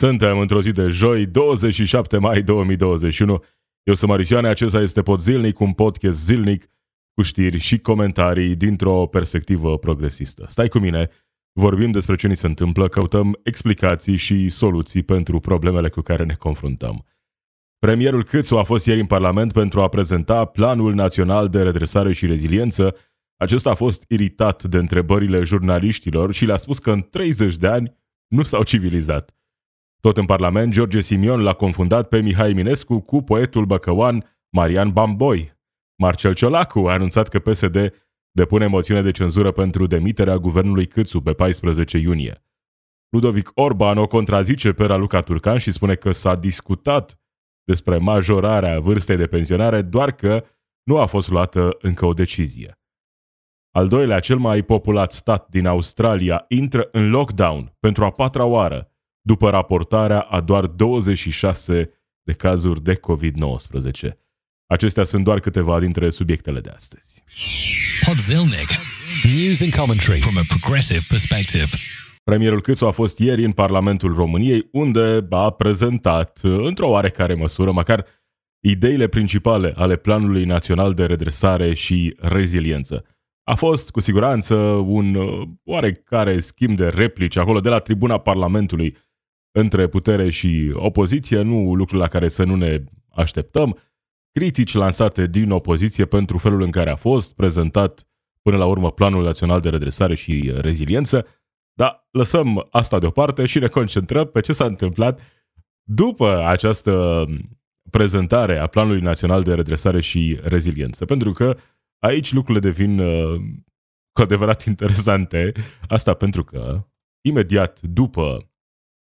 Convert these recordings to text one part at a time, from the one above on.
Suntem într-o zi de joi, 27 mai 2021. Eu sunt Marisioane, acesta este Pod Zilnic, un podcast zilnic cu știri și comentarii dintr-o perspectivă progresistă. Stai cu mine, vorbim despre ce ni se întâmplă, căutăm explicații și soluții pentru problemele cu care ne confruntăm. Premierul Câțu a fost ieri în Parlament pentru a prezenta Planul Național de Redresare și Reziliență. Acesta a fost iritat de întrebările jurnaliștilor și le-a spus că în 30 de ani nu s-au civilizat. Tot în Parlament, George Simion l-a confundat pe Mihai Minescu cu poetul băcăuan Marian Bamboi. Marcel Ciolacu a anunțat că PSD depune moțiune de cenzură pentru demiterea guvernului Câțu pe 14 iunie. Ludovic Orban o contrazice pe Raluca Turcan și spune că s-a discutat despre majorarea vârstei de pensionare, doar că nu a fost luată încă o decizie. Al doilea, cel mai populat stat din Australia, intră în lockdown pentru a patra oară, după raportarea a doar 26 de cazuri de COVID-19. Acestea sunt doar câteva dintre subiectele de astăzi. Podzilnic. News and commentary from a progressive perspective. Premierul Câțu a fost ieri în Parlamentul României, unde a prezentat, într-o oarecare măsură, măcar ideile principale ale Planului Național de Redresare și Reziliență. A fost, cu siguranță, un oarecare schimb de replici acolo de la tribuna Parlamentului între putere și opoziție, nu lucru la care să nu ne așteptăm, critici lansate din opoziție pentru felul în care a fost prezentat până la urmă Planul Național de Redresare și Reziliență, dar lăsăm asta deoparte și ne concentrăm pe ce s-a întâmplat după această prezentare a Planului Național de Redresare și Reziliență, pentru că aici lucrurile devin uh, cu adevărat interesante, asta pentru că imediat după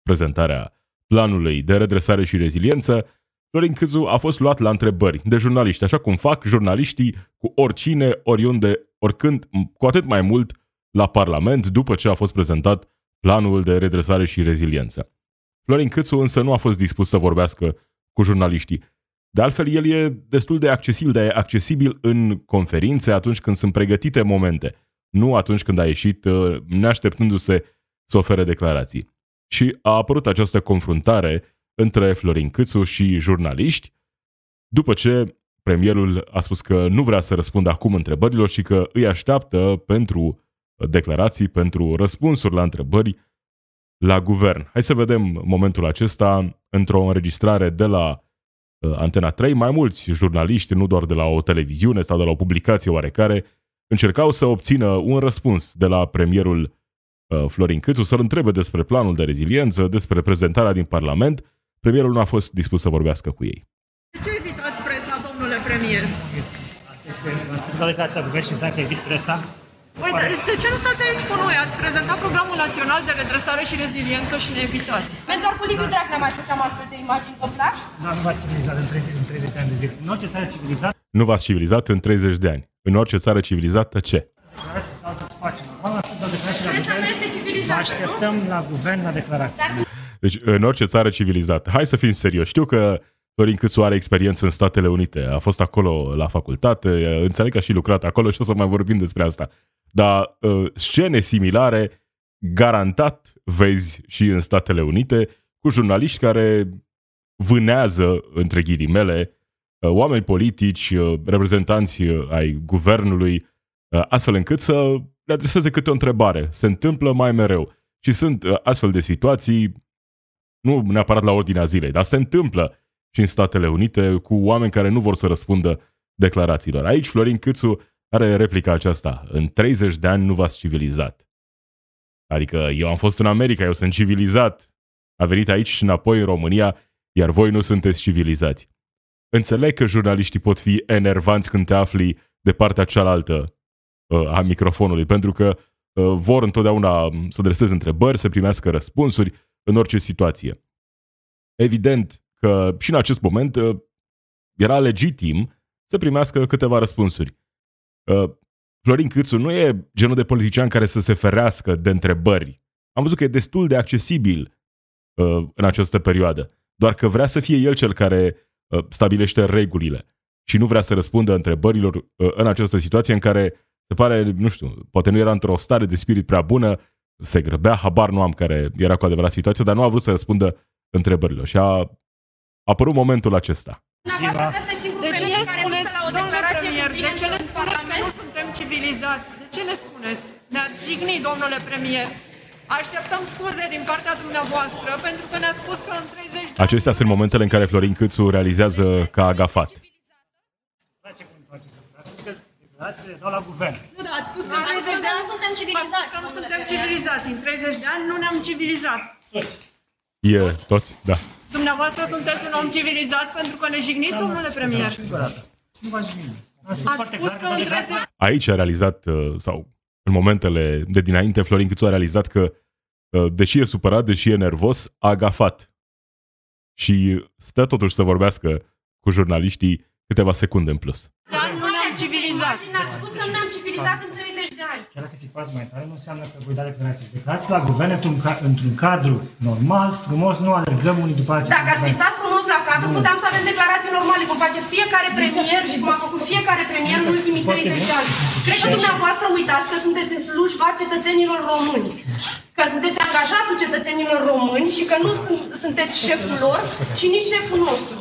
prezentarea planului de redresare și reziliență, Florin Câțu a fost luat la întrebări de jurnaliști, așa cum fac jurnaliștii cu oricine, oriunde, oricând, cu atât mai mult la Parlament după ce a fost prezentat planul de redresare și reziliență. Florin Câțu însă nu a fost dispus să vorbească cu jurnaliștii. De altfel, el e destul de accesibil, de accesibil în conferințe atunci când sunt pregătite momente, nu atunci când a ieșit uh, neașteptându-se să ofere declarații și a apărut această confruntare între Florin Câțu și jurnaliști, după ce premierul a spus că nu vrea să răspundă acum întrebărilor și că îi așteaptă pentru declarații, pentru răspunsuri la întrebări la guvern. Hai să vedem momentul acesta într-o înregistrare de la uh, Antena 3. Mai mulți jurnaliști, nu doar de la o televiziune sau de la o publicație oarecare, încercau să obțină un răspuns de la premierul Uh, Florin Câțu să-l întrebe despre planul de reziliență, despre prezentarea din Parlament. Premierul nu a fost dispus să vorbească cu ei. De ce evitați presa, domnule premier? Am spus că declarația guvern și înseamnă că evit presa. Păi, de, de ce nu stați aici cu noi? Ați prezentat programul național de redresare și reziliență și ne evitați. Pentru doar cu Liviu Dragnea mai făceam astfel de imagini pe plaj? Da, nu v-ați civilizat în 30, în 30 de ani de zile. În orice țară civilizată, Nu v-ați civilizat în 30 de ani. În orice țară civilizată, ce? declarați să altă spațiu. Normal, la fel, la declarație la Presa nu guvern. este Vă civilizată, nu? Așteptăm la guvern la declarație. Deci, în orice țară civilizată. Hai să fim serios. Știu că Florin Câțu are experiență în Statele Unite. A fost acolo la facultate, înțeleg că a și lucrat acolo și o să mai vorbim despre asta. Dar uh, scene similare garantat vezi și în Statele Unite cu jurnaliști care vânează, între ghilimele, uh, oameni politici, uh, reprezentanți uh, ai guvernului, uh, astfel încât să le adreseze câte o întrebare. Se întâmplă mai mereu. Și sunt uh, astfel de situații, nu neapărat la ordinea zilei, dar se întâmplă și în Statele Unite cu oameni care nu vor să răspundă declarațiilor. Aici Florin Câțu are replica aceasta. În 30 de ani nu v-ați civilizat. Adică eu am fost în America, eu sunt civilizat. A venit aici și înapoi în România, iar voi nu sunteți civilizați. Înțeleg că jurnaliștii pot fi enervanți când te afli de partea cealaltă uh, a microfonului, pentru că uh, vor întotdeauna să adreseze întrebări, să primească răspunsuri în orice situație. Evident că și în acest moment uh, era legitim să primească câteva răspunsuri. Uh, Florin Câțu nu e genul de politician care să se ferească de întrebări. Am văzut că e destul de accesibil uh, în această perioadă, doar că vrea să fie el cel care uh, stabilește regulile și nu vrea să răspundă întrebărilor uh, în această situație în care se pare, nu știu, poate nu era într-o stare de spirit prea bună, se grăbea, habar nu am care era cu adevărat situația, dar nu a vrut să răspundă întrebărilor. Și a apărut momentul acesta. Dumneavoastră că sunteți singurul De ce premier ne care nu spuneți, stă la o domnule declarație premier, publică de ce ne în spuneți că Parlament? nu suntem civilizați? De ce ne spuneți? Ne-ați jignit, domnule premier. Așteptăm scuze din partea dumneavoastră pentru că ne-ați spus că în 30 de Acestea sunt momentele în care Florin Câțu realizează că a gafat. Place cum face să A spus că declarațiile dau la guvern. Nu, da, ați spus că Nu, în ați 30 spus de că nu ani suntem ați civilizați, spus că nu domnule suntem premier. civilizați. În 30 de ani nu ne-am civilizat. Toți. E toți? Da. Dumneavoastră sunteți un om civilizat pentru că ne jigniți, domnule premier. Încă o dată. Nu v-aș vine. Am spus Ați foarte spus clar că în că 30 Aici a realizat, uh, sau în momentele de dinainte, Florin Câțu a realizat că, uh, deși e supărat, deși e nervos, a gafat. Și stă totuși să vorbească cu jurnaliștii câteva secunde în plus. Chiar dacă țipați mai tare, nu înseamnă că voi da declarații. Declarații la guvern într-un, ca- într-un cadru normal, frumos, nu alergăm unii după alții. Dacă ați fi stat frumos la cadru, puteam să avem declarații normale, cum face fiecare premier și cum a făcut fiecare premier în ultimii 30 de ani. Cred că dumneavoastră uitați că sunteți în slujba cetățenilor români. Că sunteți angajatul cetățenilor români și că nu sunt, sunteți șeful lor și nici șeful nostru.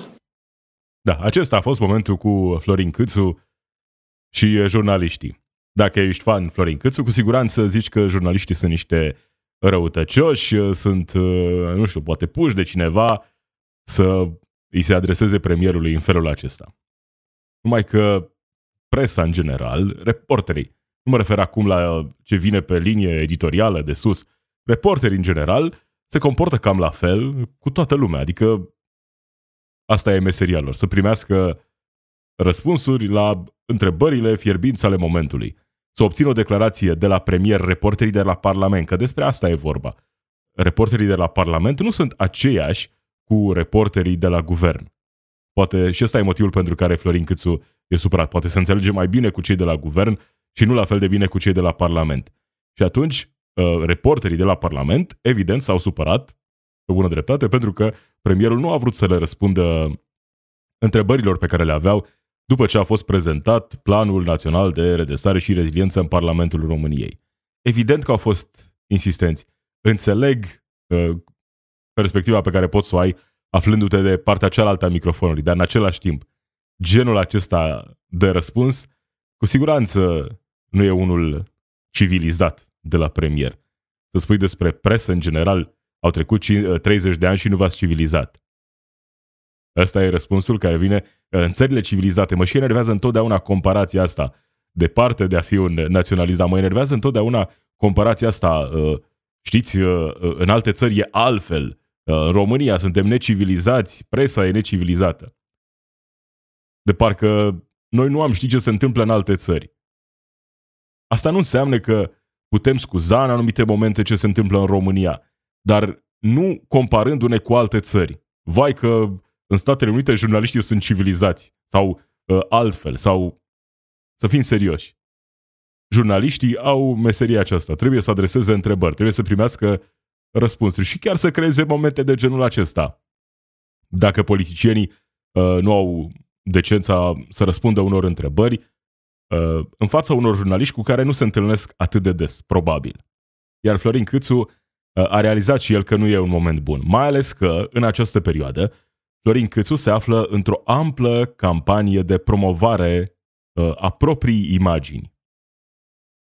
Da, acesta a fost momentul cu Florin Câțu și uh, jurnaliștii. Dacă ești fan Florin Câțu, cu siguranță zici că jurnaliștii sunt niște răutăcioși, uh, sunt, uh, nu știu, poate puși de cineva să îi se adreseze premierului în felul acesta. Numai că presa în general, reporterii, nu mă refer acum la ce vine pe linie editorială de sus, reporterii în general se comportă cam la fel cu toată lumea, adică asta e meseria lor, să primească răspunsuri la întrebările fierbinți ale momentului. Să obțină o declarație de la premier, reporterii de la Parlament, că despre asta e vorba. Reporterii de la Parlament nu sunt aceiași cu reporterii de la guvern. Poate și ăsta e motivul pentru care Florin Câțu e supărat. Poate să înțelege mai bine cu cei de la guvern și nu la fel de bine cu cei de la Parlament. Și atunci, uh, reporterii de la Parlament, evident, s-au supărat pe bună dreptate, pentru că premierul nu a vrut să le răspundă întrebărilor pe care le aveau după ce a fost prezentat Planul Național de Redresare și Reziliență în Parlamentul României. Evident că au fost insistenți. Înțeleg uh, perspectiva pe care poți să o ai aflându-te de partea cealaltă a microfonului, dar în același timp, genul acesta de răspuns, cu siguranță nu e unul civilizat de la premier. Să spui despre presă în general, au trecut cin- 30 de ani și nu v-ați civilizat. Ăsta e răspunsul care vine în țările civilizate. Mă și enervează întotdeauna comparația asta. Departe de a fi un naționalist, dar mă enervează întotdeauna comparația asta. uh, Știți, uh, în alte țări e altfel. Uh, În România suntem necivilizați, presa e necivilizată. De parcă noi nu am ști ce se întâmplă în alte țări. Asta nu înseamnă că putem scuza în anumite momente ce se întâmplă în România, dar nu comparându-ne cu alte țări. Vai că în Statele Unite jurnaliștii sunt civilizați sau uh, altfel, sau să fim serioși. Jurnaliștii au meseria aceasta, trebuie să adreseze întrebări, trebuie să primească răspunsuri și chiar să creeze momente de genul acesta. Dacă politicienii uh, nu au decența să răspundă unor întrebări, uh, în fața unor jurnaliști cu care nu se întâlnesc atât de des, probabil. Iar Florin Câțu uh, a realizat și el că nu e un moment bun, mai ales că, în această perioadă, Florin Câțu se află într-o amplă campanie de promovare uh, a proprii imagini.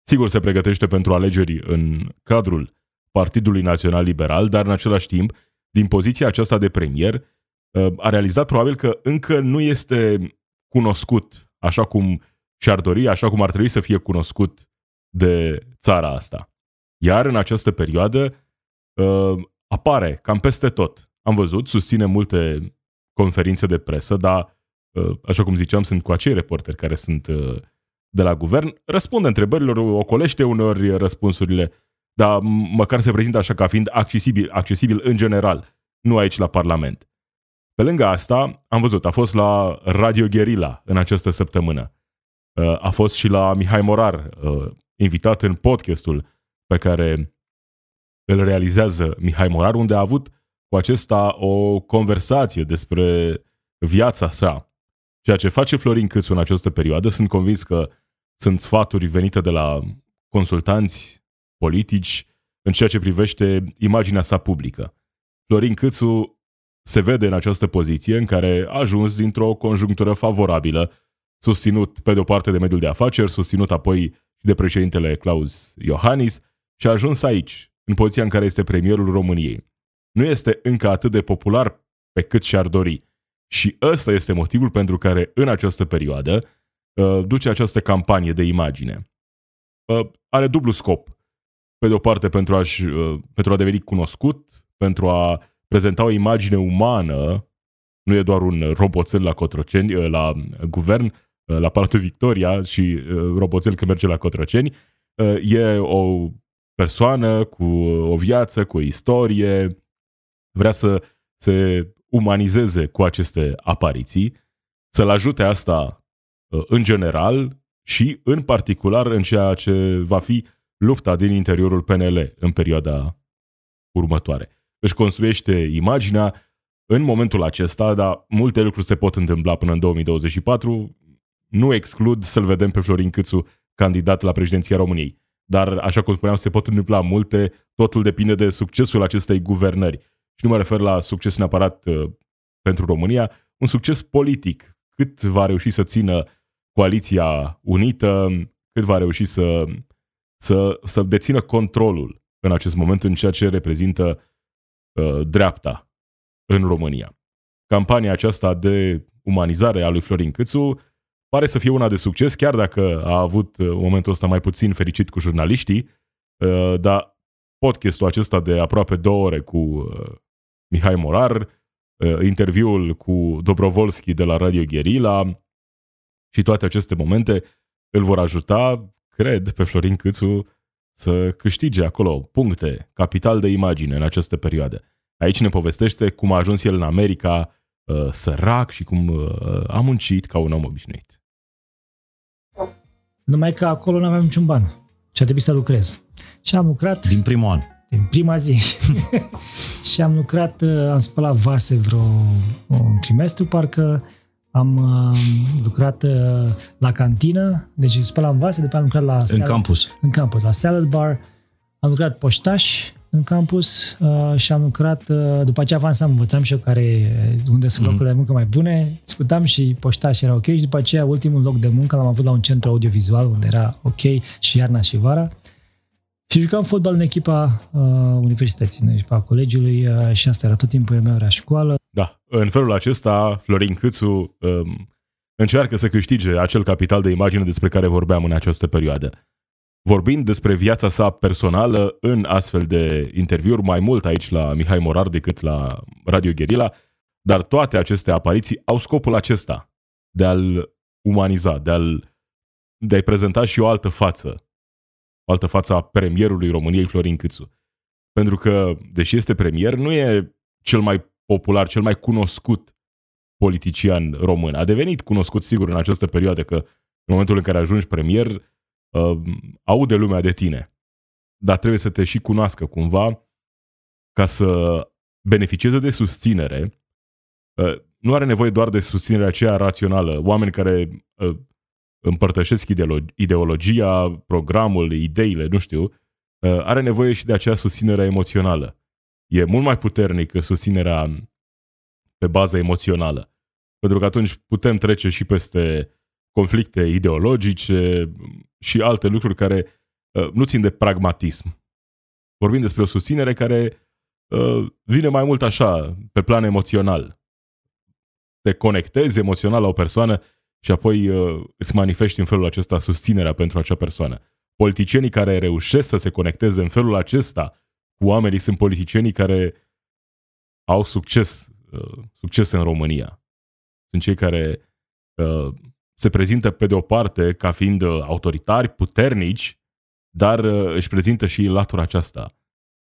Sigur, se pregătește pentru alegeri în cadrul Partidului Național Liberal, dar în același timp, din poziția aceasta de premier, uh, a realizat probabil că încă nu este cunoscut așa cum și-ar dori, așa cum ar trebui să fie cunoscut de țara asta. Iar în această perioadă uh, apare cam peste tot. Am văzut, susține multe conferințe de presă, dar, uh, așa cum ziceam, sunt cu acei reporteri care sunt uh, de la guvern, răspunde întrebărilor, ocolește uneori răspunsurile, dar m- măcar se prezintă așa ca fiind accesibil, accesibil în general, nu aici la Parlament. Pe lângă asta, am văzut, a fost la Radio Guerilla în această săptămână. Uh, A fost și la Mihai Morar, uh, invitat în podcastul pe care îl realizează Mihai Morar, unde a avut cu acesta o conversație despre viața sa. Ceea ce face Florin Câțu în această perioadă, sunt convins că sunt sfaturi venite de la consultanți politici în ceea ce privește imaginea sa publică. Florin Câțu se vede în această poziție în care a ajuns dintr-o conjunctură favorabilă, susținut pe de o parte de mediul de afaceri, susținut apoi și de președintele Claus Iohannis și a ajuns aici, în poziția în care este premierul României. Nu este încă atât de popular pe cât și-ar dori. Și ăsta este motivul pentru care în această perioadă uh, duce această campanie de imagine. Uh, are dublu scop. Pe de o parte pentru, a uh, pentru a deveni cunoscut, pentru a prezenta o imagine umană, nu e doar un roboțel la Cotroceni, uh, la guvern, uh, la Palatul Victoria și uh, roboțel când merge la Cotroceni, uh, e o persoană cu o viață, cu o istorie, vrea să se umanizeze cu aceste apariții, să-l ajute asta uh, în general și în particular în ceea ce va fi lupta din interiorul PNL în perioada următoare. Își construiește imaginea în momentul acesta, dar multe lucruri se pot întâmpla până în 2024. Nu exclud să-l vedem pe Florin Câțu candidat la președinția României. Dar, așa cum spuneam, se pot întâmpla multe, totul depinde de succesul acestei guvernări și nu mă refer la succes neapărat uh, pentru România, un succes politic. Cât va reuși să țină coaliția unită, cât va reuși să, să, să dețină controlul în acest moment în ceea ce reprezintă uh, dreapta în România. Campania aceasta de umanizare a lui Florin Câțu pare să fie una de succes, chiar dacă a avut uh, momentul ăsta mai puțin fericit cu jurnaliștii, uh, dar podcastul acesta de aproape două ore cu uh, Mihai Morar, uh, interviul cu Dobrovolski de la Radio Guerilla și toate aceste momente îl vor ajuta, cred, pe Florin Câțu să câștige acolo puncte, capital de imagine în această perioadă. Aici ne povestește cum a ajuns el în America uh, sărac și cum uh, a muncit ca un om obișnuit. Numai că acolo nu aveam niciun ban și a trebuit să lucrez. Și am lucrat... Din primul an. Din prima zi. și am lucrat, uh, am spălat vase vreo un trimestru, parcă am uh, lucrat uh, la cantină, deci spălam vase, după am lucrat la... În salad, campus. În campus, la salad bar. Am lucrat poștaș în campus uh, și am lucrat, uh, după aceea avansam, învățam și eu care, unde sunt mm. locurile de muncă mai bune, discutam și poștaș era ok și după aceea ultimul loc de muncă l-am avut la un centru audiovizual unde era ok și iarna și vara. Și jucam fotbal în echipa uh, universității, în echipa colegiului uh, și asta era tot timpul meu, era școală. Da, în felul acesta Florin Câțu um, încearcă să câștige acel capital de imagine despre care vorbeam în această perioadă. Vorbind despre viața sa personală în astfel de interviuri, mai mult aici la Mihai Morar decât la Radio Guerilla, dar toate aceste apariții au scopul acesta, de a-l umaniza, de, a-l, de a-i prezenta și o altă față o altă față a premierului României, Florin Câțu. Pentru că, deși este premier, nu e cel mai popular, cel mai cunoscut politician român. A devenit cunoscut, sigur, în această perioadă, că în momentul în care ajungi premier, uh, aude lumea de tine. Dar trebuie să te și cunoască cumva ca să beneficieze de susținere. Uh, nu are nevoie doar de susținerea aceea rațională. Oameni care uh, împărtășesc ideologia, programul, ideile, nu știu, uh, are nevoie și de acea susținere emoțională. E mult mai puternică susținerea pe bază emoțională. Pentru că atunci putem trece și peste conflicte ideologice și alte lucruri care uh, nu țin de pragmatism. Vorbim despre o susținere care uh, vine mai mult așa, pe plan emoțional. Te conectezi emoțional la o persoană și apoi uh, îți manifesti în felul acesta susținerea pentru acea persoană. Politicienii care reușesc să se conecteze în felul acesta cu oamenii sunt politicienii care au succes, uh, succes în România. Sunt cei care uh, se prezintă pe de o parte ca fiind uh, autoritari, puternici, dar uh, își prezintă și latura aceasta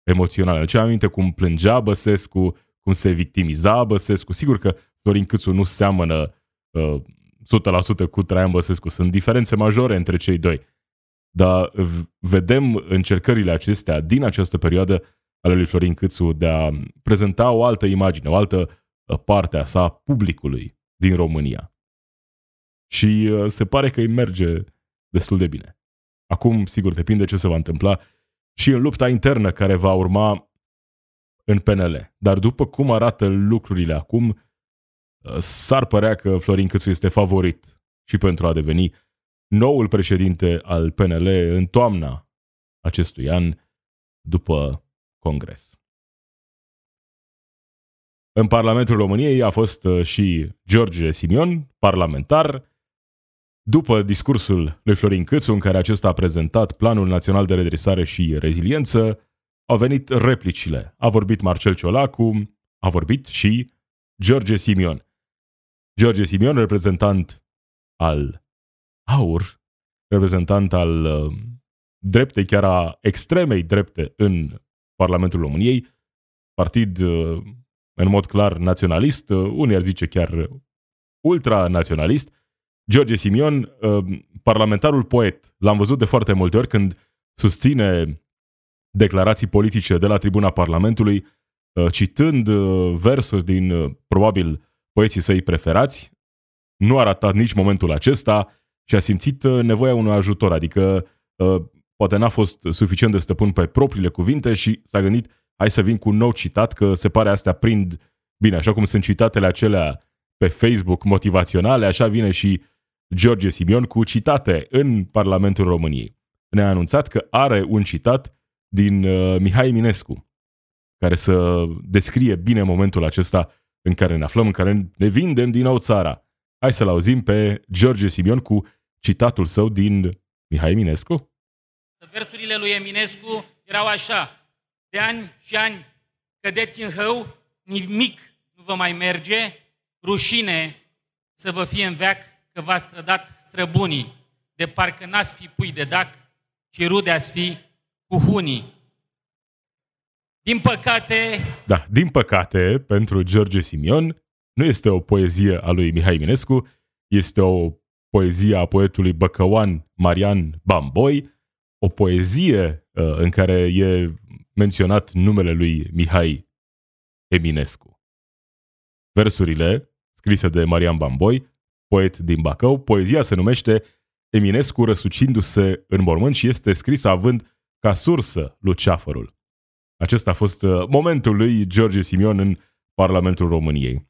emoțională. Ce aminte cum plângea Băsescu, cum se victimiza Băsescu. Sigur că Florin Câțu nu seamănă uh, 100% cu Traian Băsescu. Sunt diferențe majore între cei doi. Dar vedem încercările acestea din această perioadă ale lui Florin Câțu de a prezenta o altă imagine, o altă uh, parte a sa publicului din România. Și uh, se pare că îi merge destul de bine. Acum, sigur, depinde ce se va întâmpla și în lupta internă care va urma în PNL. Dar după cum arată lucrurile acum, s-ar părea că Florin Câțu este favorit și pentru a deveni noul președinte al PNL în toamna acestui an, după congres. În Parlamentul României a fost uh, și George Simion, parlamentar, după discursul lui Florin Câțu, în care acesta a prezentat Planul Național de Redresare și Reziliență, au venit replicile. A vorbit Marcel Ciolacu, a vorbit și George Simion. George Simion, reprezentant al AUR, reprezentant al uh, dreptei, chiar a extremei drepte în Parlamentul României, partid uh, în mod clar naționalist, uh, unii ar zice chiar ultranaționalist. George Simion, uh, parlamentarul poet, l-am văzut de foarte multe ori când susține declarații politice de la tribuna Parlamentului, uh, citând versuri din, probabil, poeții săi preferați. Nu a ratat nici momentul acesta și a simțit nevoia unui ajutor, adică poate n-a fost suficient de stăpân pe propriile cuvinte și s-a gândit hai să vin cu un nou citat, că se pare astea prind bine, așa cum sunt citatele acelea pe Facebook motivaționale, așa vine și George Simion cu citate în Parlamentul României. Ne-a anunțat că are un citat din uh, Mihai Eminescu, care să descrie bine momentul acesta în care ne aflăm, în care ne vindem din nou țara. Hai să-l auzim pe George Simion cu citatul său din Mihai Eminescu. Versurile lui Eminescu erau așa. De ani și ani cădeți în hău, nimic nu vă mai merge, rușine să vă fie în veac că v-ați strădat străbunii, de parcă n-ați fi pui de dac, ci rude ați fi cu hunii. Din păcate... Da, din păcate, pentru George Simion, nu este o poezie a lui Mihai Minescu, este o poezie a poetului băcăuan Marian Bamboi, o poezie uh, în care e menționat numele lui Mihai Eminescu. Versurile, scrise de Marian Bamboi, poet din Bacău, poezia se numește Eminescu răsucindu-se în mormânt și este scrisă având ca sursă Luceafărul. Acesta a fost uh, momentul lui George Simion în Parlamentul României.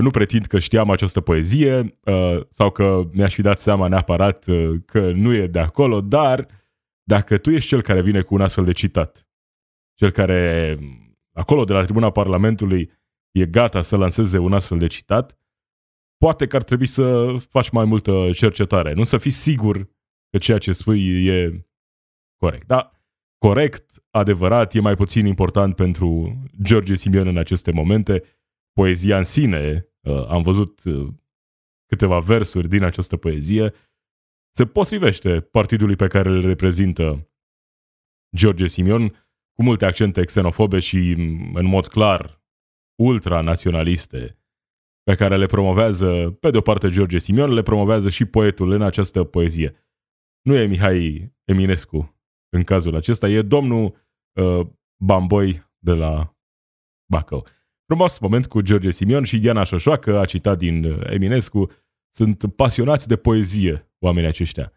Nu pretind că știam această poezie uh, sau că mi-aș fi dat seama neapărat uh, că nu e de acolo, dar dacă tu ești cel care vine cu un astfel de citat cel care acolo de la tribuna Parlamentului e gata să lanseze un astfel de citat, poate că ar trebui să faci mai multă cercetare, nu să fii sigur că ceea ce spui e corect. Da, corect, adevărat, e mai puțin important pentru George Simion în aceste momente. Poezia în sine, uh, am văzut uh, câteva versuri din această poezie, se potrivește partidului pe care îl reprezintă George Simion, cu multe accente xenofobe și, în mod clar, ultranaționaliste, pe care le promovează, pe de o parte, George Simion, le promovează și poetul în această poezie. Nu e Mihai Eminescu în cazul acesta, e domnul uh, Bamboi de la Bacău. Frumos moment cu George Simion și Diana Șoșoacă a citat din uh, Eminescu. Sunt pasionați de poezie oamenii aceștia.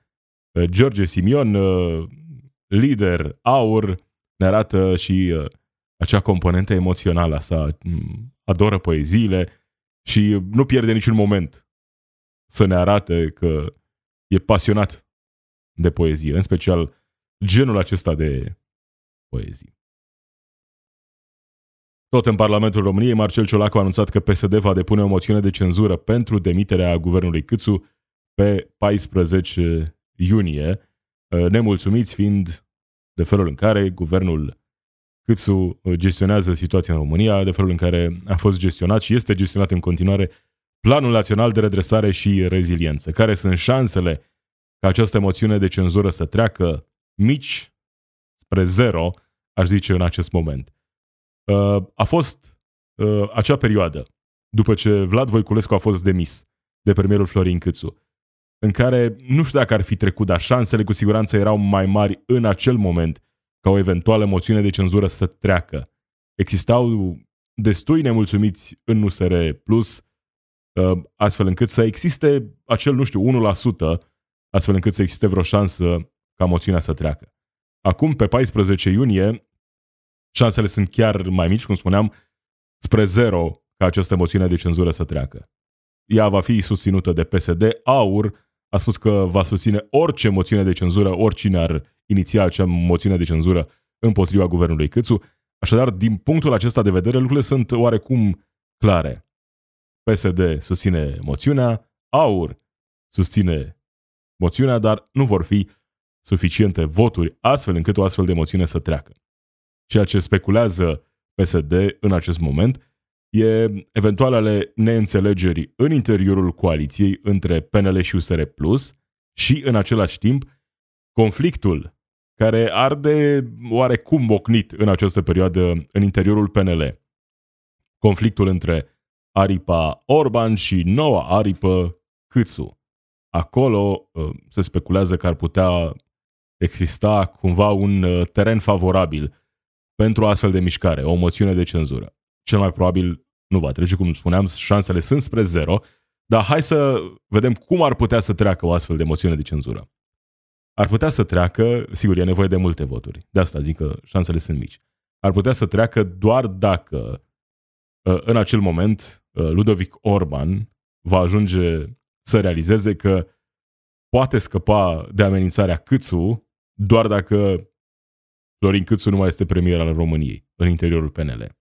Uh, George Simion, uh, lider, aur, ne arată și uh, acea componentă emoțională a sa. Mm, adoră poeziile și nu pierde niciun moment să ne arate că e pasionat de poezie, în special genul acesta de poezii. Tot în Parlamentul României, Marcel Ciolacu a anunțat că PSD va depune o moțiune de cenzură pentru demiterea guvernului Câțu pe 14 iunie, uh, nemulțumiți fiind de felul în care guvernul Câțu uh, gestionează situația în România, de felul în care a fost gestionat și este gestionat în continuare Planul Național de Redresare și Reziliență. Care sunt șansele ca această moțiune de cenzură să treacă mici spre zero, aș zice în acest moment. Uh, a fost uh, acea perioadă, după ce Vlad Voiculescu a fost demis de premierul Florin Câțu, în care nu știu dacă ar fi trecut, dar șansele cu siguranță erau mai mari în acel moment ca o eventuală moțiune de cenzură să treacă. Existau destui nemulțumiți în USR Plus, uh, astfel încât să existe acel, nu știu, 1%, astfel încât să existe vreo șansă ca moțiunea să treacă. Acum, pe 14 iunie, șansele sunt chiar mai mici, cum spuneam, spre zero ca această moțiune de cenzură să treacă. Ea va fi susținută de PSD. AUR a spus că va susține orice moțiune de cenzură, oricine ar iniția acea moțiune de cenzură împotriva guvernului Câțu. Așadar, din punctul acesta de vedere, lucrurile sunt oarecum clare. PSD susține moțiunea, AUR susține moțiunea, dar nu vor fi suficiente voturi astfel încât o astfel de moțiune să treacă. Ceea ce speculează PSD în acest moment e eventualele neînțelegeri în interiorul coaliției între PNL și USR Plus și, în același timp, conflictul care arde oarecum mocnit în această perioadă în interiorul PNL. Conflictul între aripa Orban și noua aripă Câțu. Acolo uh, se speculează că ar putea exista cumva un uh, teren favorabil pentru astfel de mișcare, o moțiune de cenzură. Cel mai probabil nu va trece, cum spuneam, șansele sunt spre zero, dar hai să vedem cum ar putea să treacă o astfel de moțiune de cenzură. Ar putea să treacă, sigur, e nevoie de multe voturi, de asta zic că șansele sunt mici. Ar putea să treacă doar dacă uh, în acel moment uh, Ludovic Orban va ajunge să realizeze că poate scăpa de amenințarea Câțu doar dacă Florin Câțu nu mai este premier al României în interiorul PNL.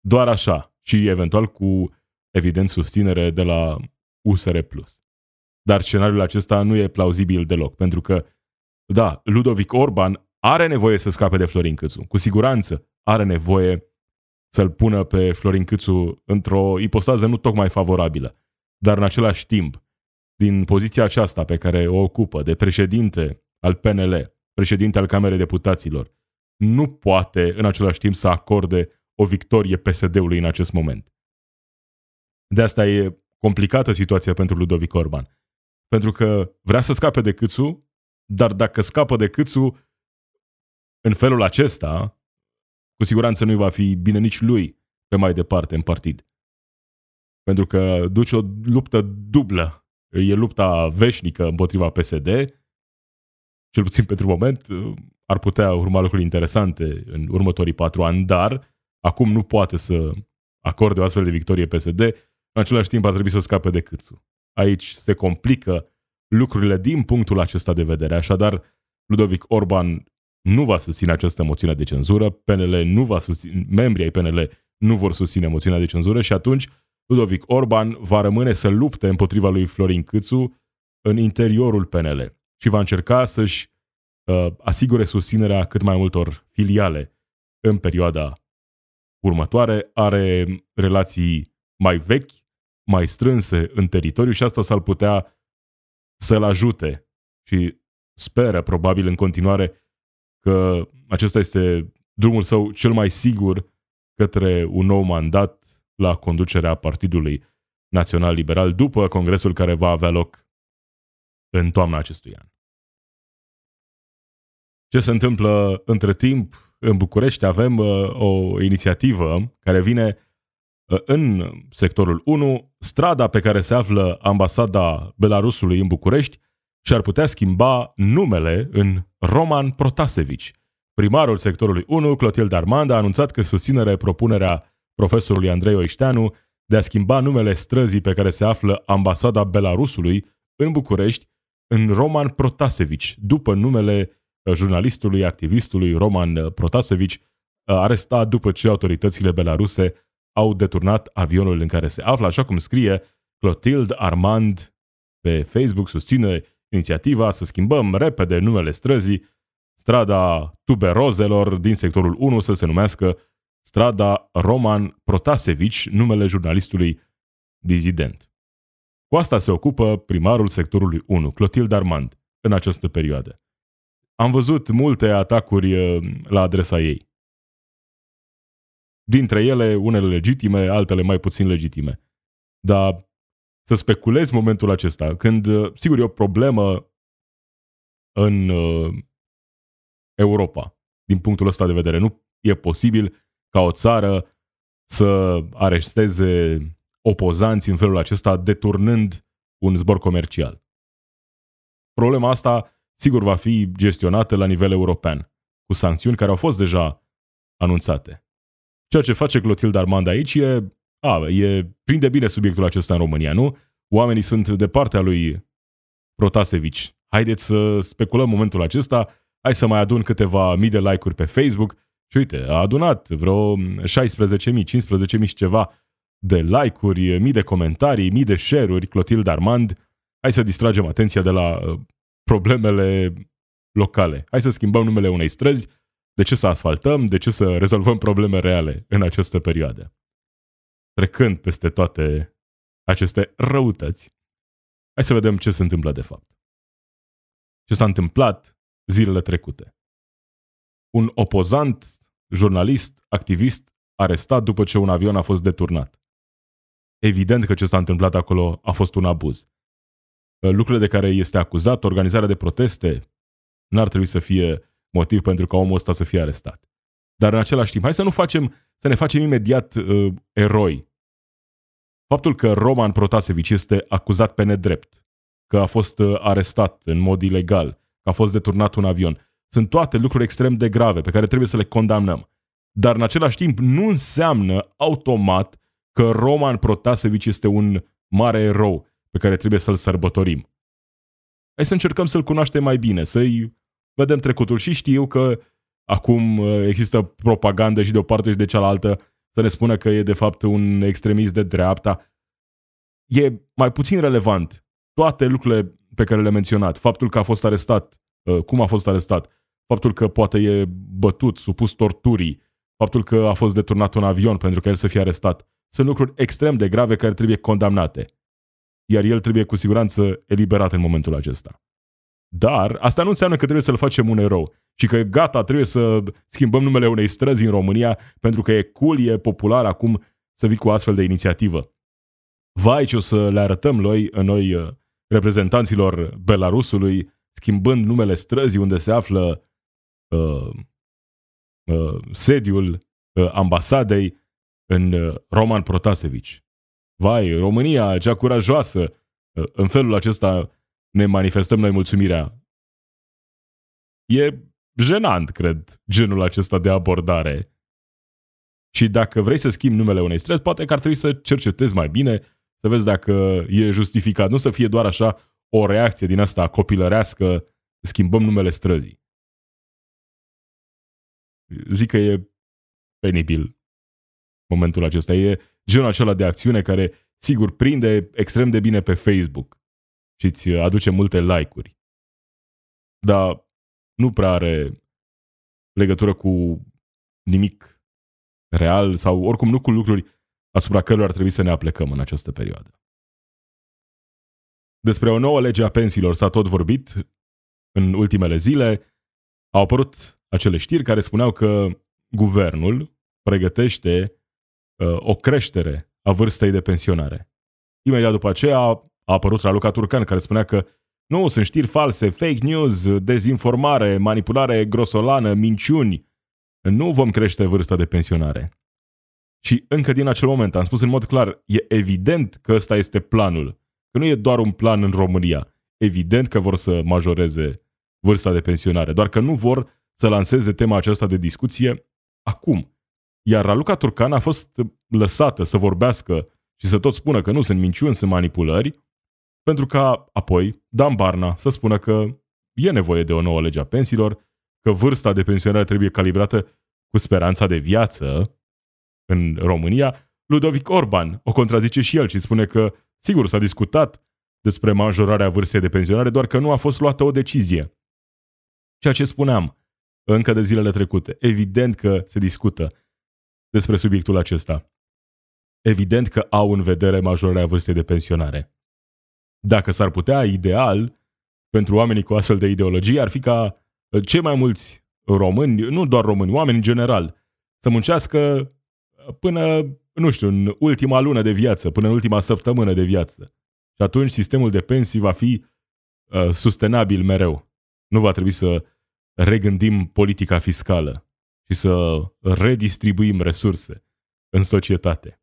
Doar așa și eventual cu evident susținere de la USR+. Dar scenariul acesta nu e plauzibil deloc, pentru că, da, Ludovic Orban are nevoie să scape de Florin Câțu. Cu siguranță are nevoie să-l pună pe Florin Câțu într-o ipostază nu tocmai favorabilă. Dar în același timp, din poziția aceasta pe care o ocupă de președinte al PNL, președinte al Camerei Deputaților, nu poate în același timp să acorde o victorie PSD-ului în acest moment. De asta e complicată situația pentru Ludovic Orban. Pentru că vrea să scape de Câțu, dar dacă scapă de Câțu în felul acesta, cu siguranță nu va fi bine nici lui pe mai departe în partid. Pentru că duce o luptă dublă. E lupta veșnică împotriva PSD, cel puțin pentru moment, ar putea urma lucruri interesante în următorii patru ani, dar acum nu poate să acorde o astfel de victorie PSD, în același timp ar trebui să scape de Câțu. Aici se complică lucrurile din punctul acesta de vedere. Așadar, Ludovic Orban nu va susține această moțiune de cenzură, PNL nu va susține, membrii ai PNL nu vor susține moțiunea de cenzură și atunci Ludovic Orban va rămâne să lupte împotriva lui Florin Câțu în interiorul PNL și va încerca să-și uh, asigure susținerea cât mai multor filiale în perioada următoare. Are relații mai vechi, mai strânse în teritoriu și asta s-ar putea să-l ajute și speră probabil în continuare că acesta este drumul său cel mai sigur către un nou mandat la conducerea Partidului Național Liberal după congresul care va avea loc în toamna acestui an. Ce se întâmplă între timp în București? Avem uh, o inițiativă care vine uh, în sectorul 1, strada pe care se află ambasada Belarusului în București și ar putea schimba numele în Roman Protasevici. Primarul sectorului 1, Clotilde Armand, a anunțat că susținere propunerea profesorului Andrei Oișteanu de a schimba numele străzii pe care se află ambasada Belarusului în București în Roman Protasevici, după numele uh, jurnalistului, activistului Roman uh, Protasevici, uh, arestat după ce autoritățile belaruse au deturnat avionul în care se află, așa cum scrie Clotilde Armand pe Facebook, susține inițiativa să schimbăm repede numele străzii, strada Tuberozelor din sectorul 1 să se numească strada Roman Protasevici, numele jurnalistului dizident. Cu asta se ocupă primarul sectorului 1, Clotilde Armand, în această perioadă. Am văzut multe atacuri uh, la adresa ei. Dintre ele, unele legitime, altele mai puțin legitime. Dar să speculezi momentul acesta, când, uh, sigur, e o problemă în uh, Europa, din punctul ăsta de vedere. Nu e posibil ca o țară să aresteze opozanți în felul acesta, deturnând un zbor comercial. Problema asta, sigur, va fi gestionată la nivel european, cu sancțiuni care au fost deja anunțate. Ceea ce face Clotilde Armand aici e, a, e, prinde bine subiectul acesta în România, nu? Oamenii sunt de partea lui Protasevici. Haideți să speculăm momentul acesta, hai să mai adun câteva mii de like-uri pe Facebook și uite, a adunat vreo 16.000, 15.000 și ceva de like-uri, mii de comentarii, mii de share-uri, Clotilde Armand. Hai să distragem atenția de la uh, problemele locale. Hai să schimbăm numele unei străzi, de ce să asfaltăm, de ce să rezolvăm probleme reale în această perioadă. Trecând peste toate aceste răutăți, hai să vedem ce se întâmplă de fapt. Ce s-a întâmplat zilele trecute. Un opozant, jurnalist, activist, arestat după ce un avion a fost deturnat. Evident că ce s-a întâmplat acolo a fost un abuz. Lucrurile de care este acuzat, organizarea de proteste, n-ar trebui să fie motiv pentru ca omul ăsta să fie arestat. Dar în același timp, hai să nu facem, să ne facem imediat uh, eroi. Faptul că Roman Protasevici este acuzat pe nedrept, că a fost uh, arestat în mod ilegal, că a fost deturnat un avion, sunt toate lucruri extrem de grave pe care trebuie să le condamnăm. Dar în același timp nu înseamnă automat că Roman Protasevici este un mare erou pe care trebuie să-l sărbătorim. Hai să încercăm să-l cunoaștem mai bine, să-i vedem trecutul și știu că acum uh, există propagandă și de o parte și de cealaltă să ne spună că e de fapt un extremist de dreapta. E mai puțin relevant toate lucrurile pe care le-am menționat. Faptul că a fost arestat, uh, cum a fost arestat, faptul că poate e bătut, supus torturii, faptul că a fost deturnat un avion pentru că el să fie arestat. Sunt lucruri extrem de grave care trebuie condamnate. Iar el trebuie cu siguranță eliberat în momentul acesta. Dar asta nu înseamnă că trebuie să-l facem un erou și că gata, trebuie să schimbăm numele unei străzi în România pentru că e cool, e popular acum să vii cu astfel de inițiativă. Vai ce o să le arătăm noi, noi uh, reprezentanților Belarusului, schimbând numele străzii unde se află uh, uh, sediul uh, ambasadei în uh, Roman Protasevici. Vai, România, cea curajoasă, uh, în felul acesta ne manifestăm noi mulțumirea. E jenant, cred, genul acesta de abordare. Și dacă vrei să schimbi numele unei străzi, poate că ar trebui să cercetezi mai bine, să vezi dacă e justificat. Nu să fie doar așa o reacție din asta copilărească, schimbăm numele străzii. Zic că e penibil momentul acesta. E genul acela de acțiune care, sigur, prinde extrem de bine pe Facebook și îți aduce multe like-uri. Dar nu prea are legătură cu nimic real sau oricum nu cu lucruri asupra cărora ar trebui să ne aplecăm în această perioadă. Despre o nouă lege a pensiilor s-a tot vorbit în ultimele zile. Au apărut acele știri care spuneau că guvernul pregătește uh, o creștere a vârstei de pensionare. Imediat după aceea a apărut Raluca Turcan care spunea că nu, sunt știri false, fake news, dezinformare, manipulare grosolană, minciuni. Nu vom crește vârsta de pensionare. Și încă din acel moment am spus în mod clar, e evident că ăsta este planul. Că nu e doar un plan în România. Evident că vor să majoreze vârsta de pensionare, doar că nu vor să lanseze tema aceasta de discuție acum. Iar Raluca Turcan a fost lăsată să vorbească și să tot spună că nu sunt minciuni, sunt manipulări, pentru ca apoi Dan Barna să spună că e nevoie de o nouă lege a pensiilor, că vârsta de pensionare trebuie calibrată cu speranța de viață în România, Ludovic Orban o contrazice și el și spune că, sigur, s-a discutat despre majorarea vârstei de pensionare, doar că nu a fost luată o decizie. Ceea ce spuneam încă de zilele trecute. Evident că se discută despre subiectul acesta. Evident că au în vedere majorarea vârstei de pensionare. Dacă s-ar putea, ideal pentru oamenii cu astfel de ideologie ar fi ca uh, cei mai mulți români, nu doar români, oameni în general, să muncească uh, până, nu știu, în ultima lună de viață, până în ultima săptămână de viață. Și atunci sistemul de pensii va fi uh, sustenabil mereu. Nu va trebui să regândim politica fiscală și să redistribuim resurse în societate.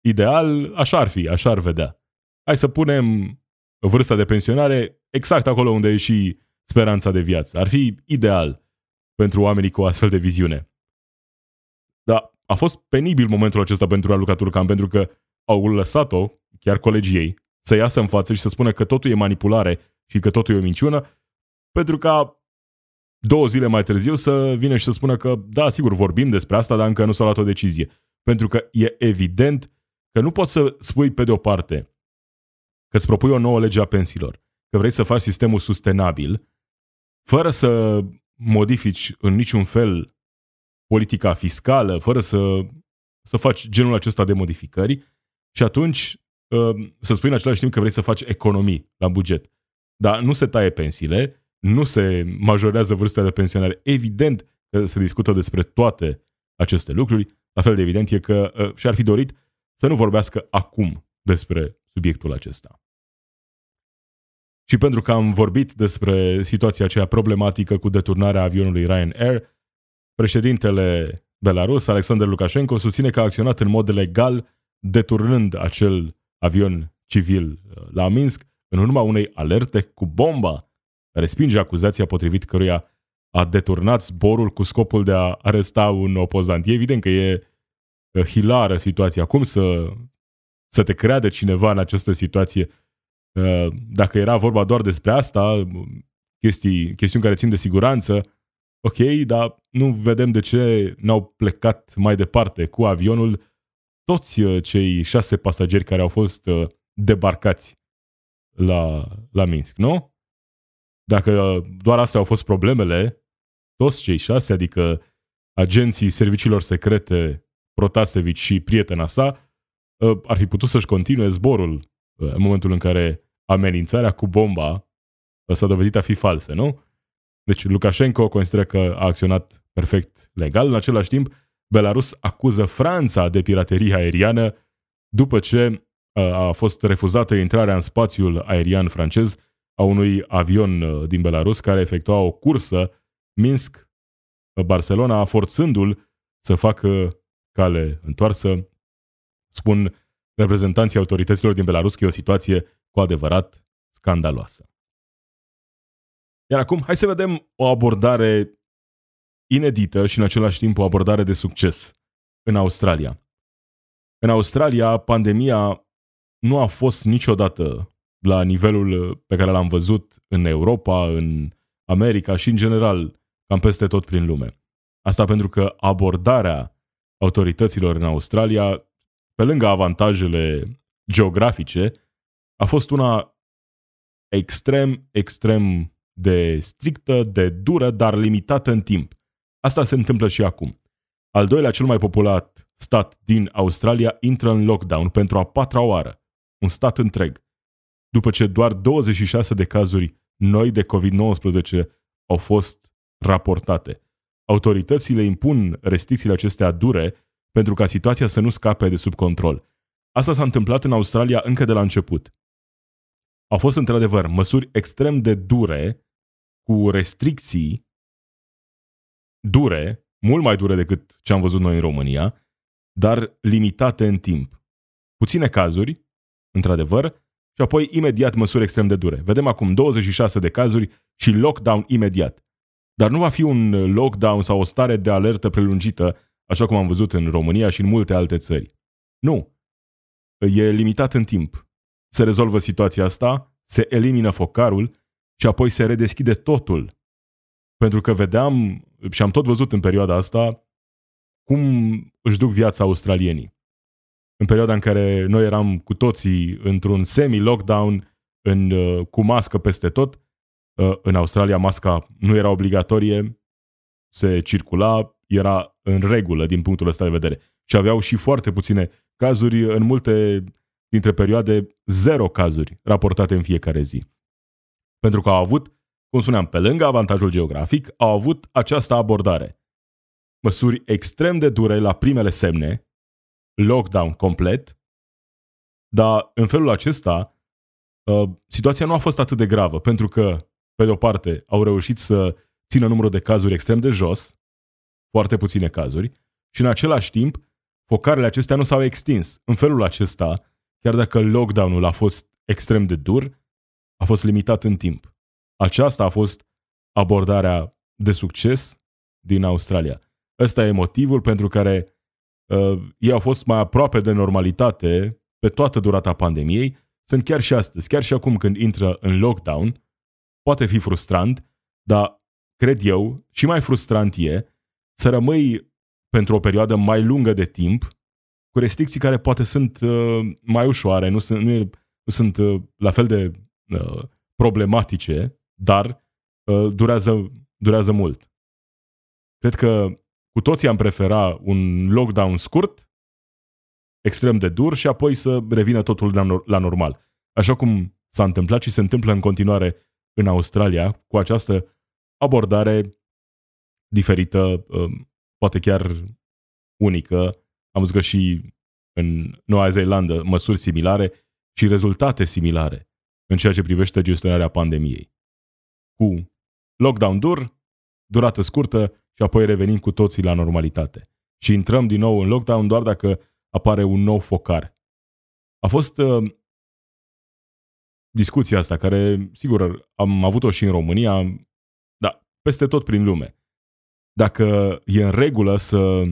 Ideal, așa ar fi, așa ar vedea hai să punem vârsta de pensionare exact acolo unde e și speranța de viață. Ar fi ideal pentru oamenii cu astfel de viziune. Dar a fost penibil momentul acesta pentru Raluca Turcan, pentru că au lăsat-o, chiar colegii ei, să iasă în față și să spună că totul e manipulare și că totul e o minciună, pentru ca două zile mai târziu să vină și să spună că, da, sigur, vorbim despre asta, dar încă nu s-a luat o decizie. Pentru că e evident că nu poți să spui pe de o parte că îți propui o nouă lege a pensiilor, că vrei să faci sistemul sustenabil, fără să modifici în niciun fel politica fiscală, fără să, să faci genul acesta de modificări și atunci uh, să spui în același timp că vrei să faci economii la buget. Dar nu se taie pensiile, nu se majorează vârsta de pensionare. Evident că se discută despre toate aceste lucruri. La fel de evident e că uh, și-ar fi dorit să nu vorbească acum despre subiectul acesta. Și pentru că am vorbit despre situația aceea problematică cu deturnarea avionului Ryanair, președintele Belarus, Alexander Lukashenko, susține că a acționat în mod legal deturnând acel avion civil uh, la Minsk în urma unei alerte cu bomba respinge acuzația potrivit căruia a deturnat zborul cu scopul de a aresta un opozant. E evident că e hilară situația. Cum să, să te creadă cineva în această situație? Dacă era vorba doar despre asta, chestii, chestiuni care țin de siguranță, ok, dar nu vedem de ce n-au plecat mai departe cu avionul toți cei șase pasageri care au fost debarcați la, la Minsk, nu? Dacă doar astea au fost problemele, toți cei șase, adică agenții serviciilor secrete Protasevici și prietena sa, ă, ar fi putut să-și continue zborul ă, în momentul în care amenințarea cu bomba s-a dovedit a fi falsă, nu? Deci Lukashenko consideră că a acționat perfect legal. În același timp, Belarus acuză Franța de piraterie aeriană după ce ă, a fost refuzată intrarea în spațiul aerian francez a unui avion uh, din Belarus care efectua o cursă Minsk-Barcelona, forțându-l să facă cale întoarsă. Spun reprezentanții autorităților din Belarus că e o situație cu adevărat scandaloasă. Iar acum, hai să vedem o abordare inedită și în același timp o abordare de succes în Australia. În Australia, pandemia nu a fost niciodată la nivelul uh, pe care l-am văzut în Europa, în America și în general cam peste tot prin lume. Asta pentru că abordarea autorităților în Australia, pe lângă avantajele geografice, a fost una extrem, extrem de strictă, de dură, dar limitată în timp. Asta se întâmplă și acum. Al doilea cel mai popular stat din Australia intră în lockdown pentru a patra oară. Un stat întreg după ce doar 26 de cazuri noi de COVID-19 au fost raportate. Autoritățile impun restricțiile acestea dure pentru ca situația să nu scape de sub control. Asta s-a întâmplat în Australia încă de la început. Au fost într-adevăr măsuri extrem de dure, cu restricții dure, mult mai dure decât ce am văzut noi în România, dar limitate în timp. Puține cazuri, într-adevăr, și apoi imediat măsuri extrem de dure. Vedem acum 26 de cazuri și lockdown imediat. Dar nu va fi un lockdown sau o stare de alertă prelungită, așa cum am văzut în România și în multe alte țări. Nu. E limitat în timp. Se rezolvă situația asta, se elimină focarul și apoi se redeschide totul. Pentru că vedeam și am tot văzut în perioada asta cum își duc viața australienii în perioada în care noi eram cu toții într-un semi-lockdown, în, uh, cu mască peste tot. Uh, în Australia masca nu era obligatorie, se circula, era în regulă din punctul ăsta de vedere. Și aveau și foarte puține cazuri, în multe dintre perioade, zero cazuri raportate în fiecare zi. Pentru că au avut, cum spuneam, pe lângă avantajul geografic, au avut această abordare. Măsuri extrem de dure la primele semne, lockdown complet, dar în felul acesta uh, situația nu a fost atât de gravă, pentru că, pe de o parte, au reușit să țină numărul de cazuri extrem de jos, foarte puține cazuri, și în același timp, focarele acestea nu s-au extins. În felul acesta, chiar dacă lockdown-ul a fost extrem de dur, a fost limitat în timp. Aceasta a fost abordarea de succes din Australia. Ăsta e motivul pentru care uh, ei au fost mai aproape de normalitate pe toată durata pandemiei, sunt chiar și astăzi, chiar și acum când intră în lockdown, poate fi frustrant, dar cred eu, și mai frustrant e să rămâi pentru o perioadă mai lungă de timp cu restricții care poate sunt uh, mai ușoare, nu sunt, nu, e, nu sunt uh, la fel de uh, problematice, dar uh, durează, durează mult. Cred că cu toții am prefera un lockdown scurt, extrem de dur și apoi să revină totul la, la normal. Așa cum s-a întâmplat și se întâmplă în continuare în Australia cu această abordare diferită, um, poate chiar unică. Am văzut că și în Noua Zeelandă măsuri similare și rezultate similare în ceea ce privește gestionarea pandemiei. Cu lockdown dur, durată scurtă și apoi revenim cu toții la normalitate. Și intrăm din nou în lockdown doar dacă apare un nou focar. A fost uh, discuția asta, care, sigur, am avut-o și în România, dar peste tot prin lume. Dacă e în regulă să,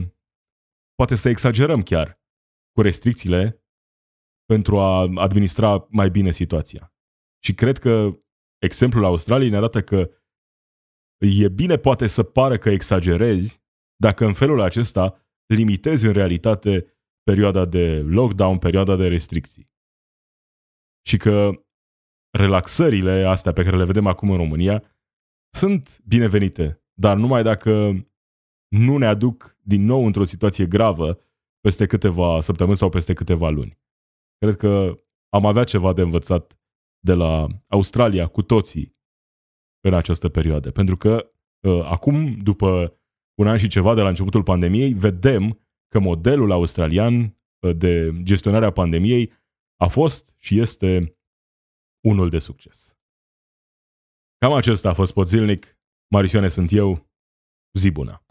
poate să exagerăm chiar cu restricțiile pentru a administra mai bine situația. Și cred că exemplul Australiei ne arată că e bine poate să pară că exagerezi dacă în felul acesta limitezi în realitate perioada de lockdown, perioada de restricții. Și că relaxările astea pe care le vedem acum în România sunt binevenite, dar numai dacă nu ne aduc din nou într-o situație gravă peste câteva săptămâni sau peste câteva luni. Cred că am avea ceva de învățat de la Australia cu toții în această perioadă. Pentru că uh, acum, după un an și ceva de la începutul pandemiei, vedem că modelul australian uh, de gestionare a pandemiei a fost și este unul de succes. Cam acesta a fost Podzilnic. Marisioane sunt eu. Zi bună!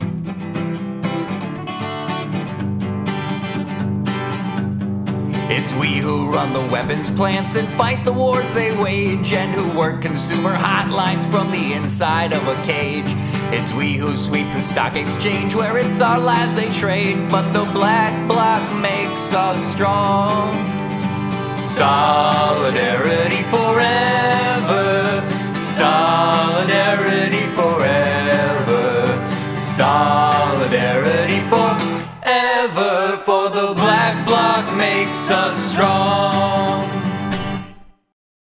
It's we who run the weapons plants and fight the wars they wage, and who work consumer hotlines from the inside of a cage. It's we who sweep the stock exchange where it's our lives they trade, but the black bloc makes us strong. Solidarity forever, solidarity so strong.